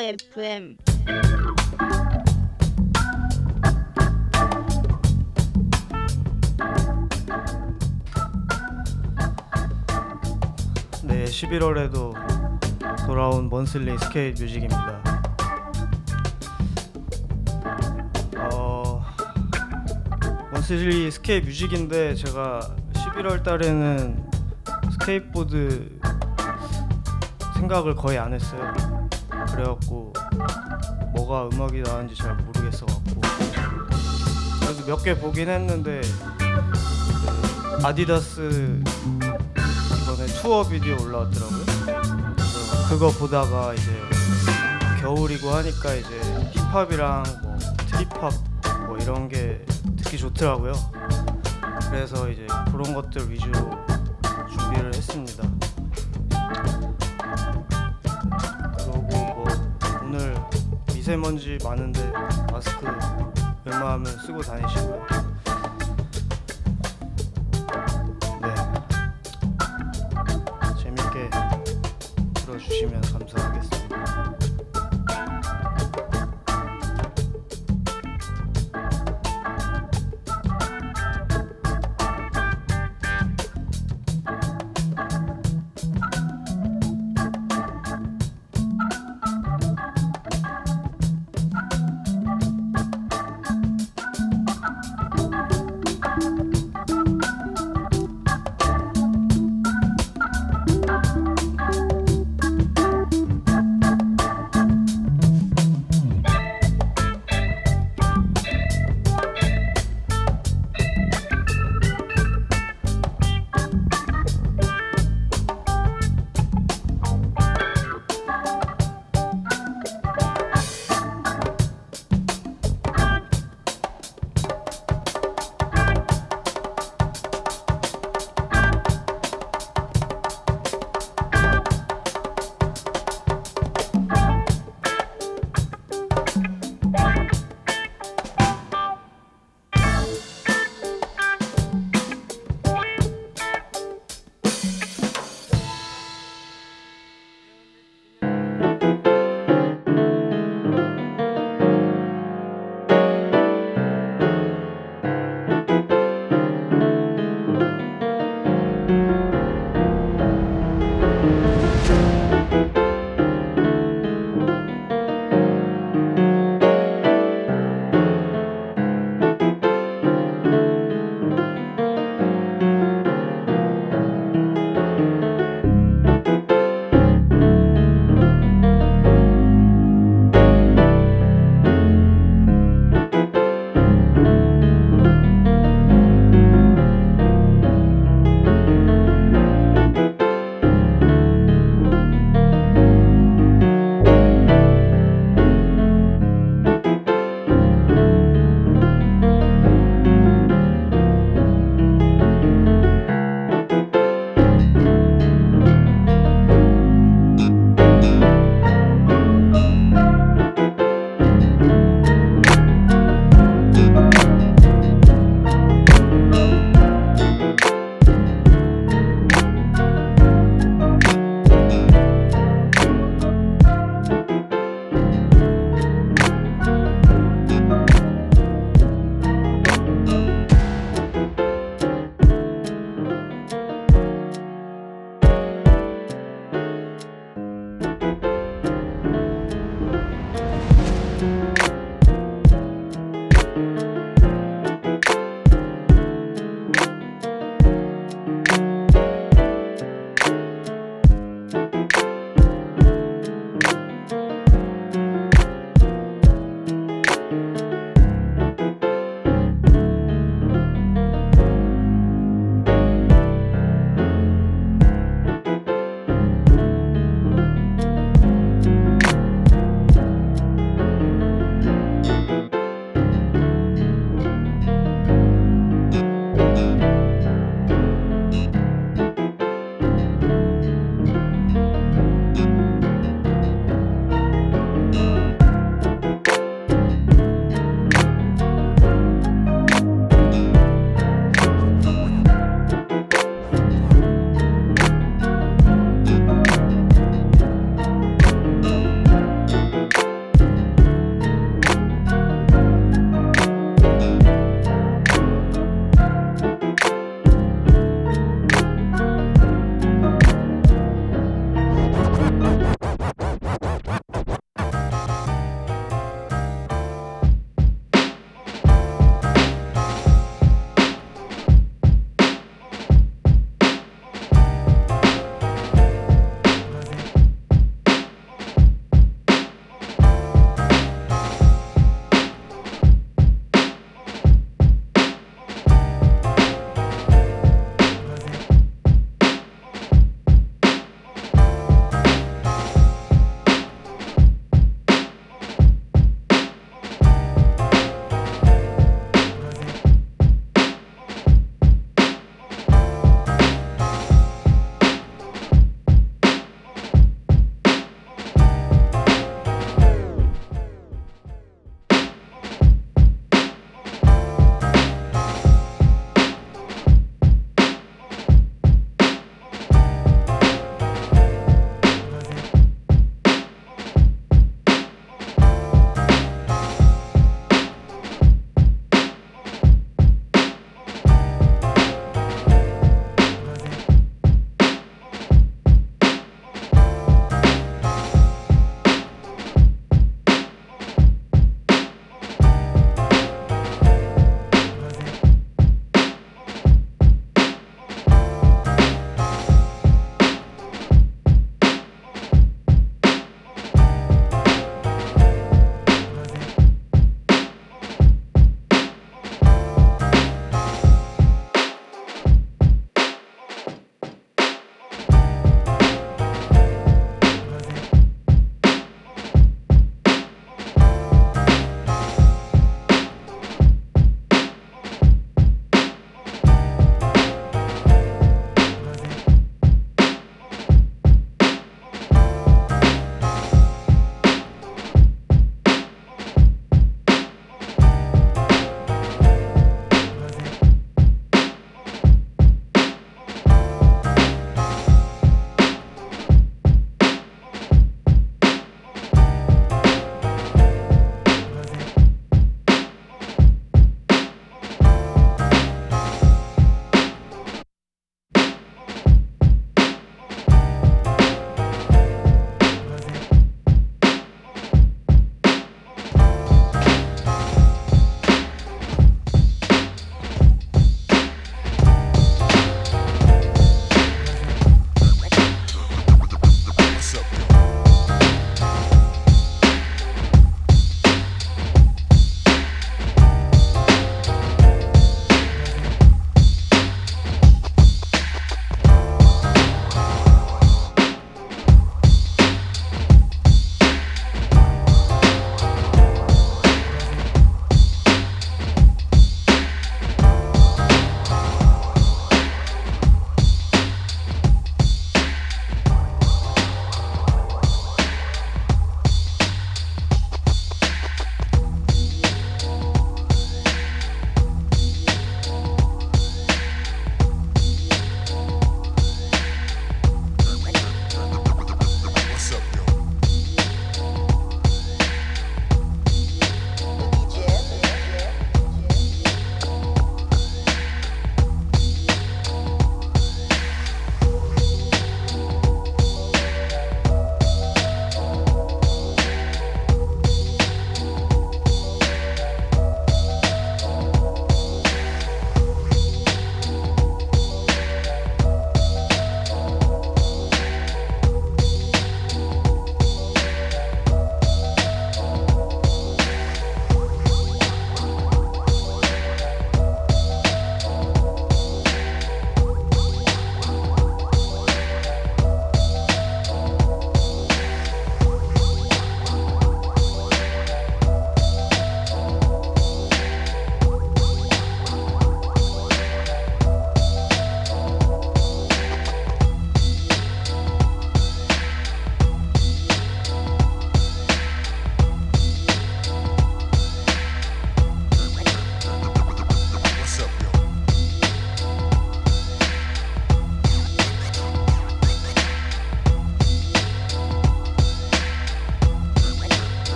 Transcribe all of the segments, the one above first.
FM 네, 11월에도 돌아온 Monthly Skate Music입니다. 어, Monthly Skate Music인데 제가 11월 달에는 스케이트보드 생각을 거의 안 했어요. 그래갖고 뭐가 음악이 나왔는지 잘 모르겠어 갖고 그래도 몇개 보긴 했는데 그 아디다스 이번에 투어 비디오 올라왔더라고요. 그래서 그거 보다가 이제 겨울이고 하니까 이제 힙합이랑 뭐 트립합 뭐 이런 게 듣기 좋더라고요. 그래서 이제 그런 것들 위주로 준비를 했습니다. 미세먼지 많은데 마스크 웬만하면 쓰고 다니시고요.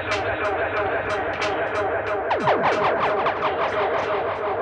Thank you.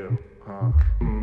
Yeah, Huh? Mm.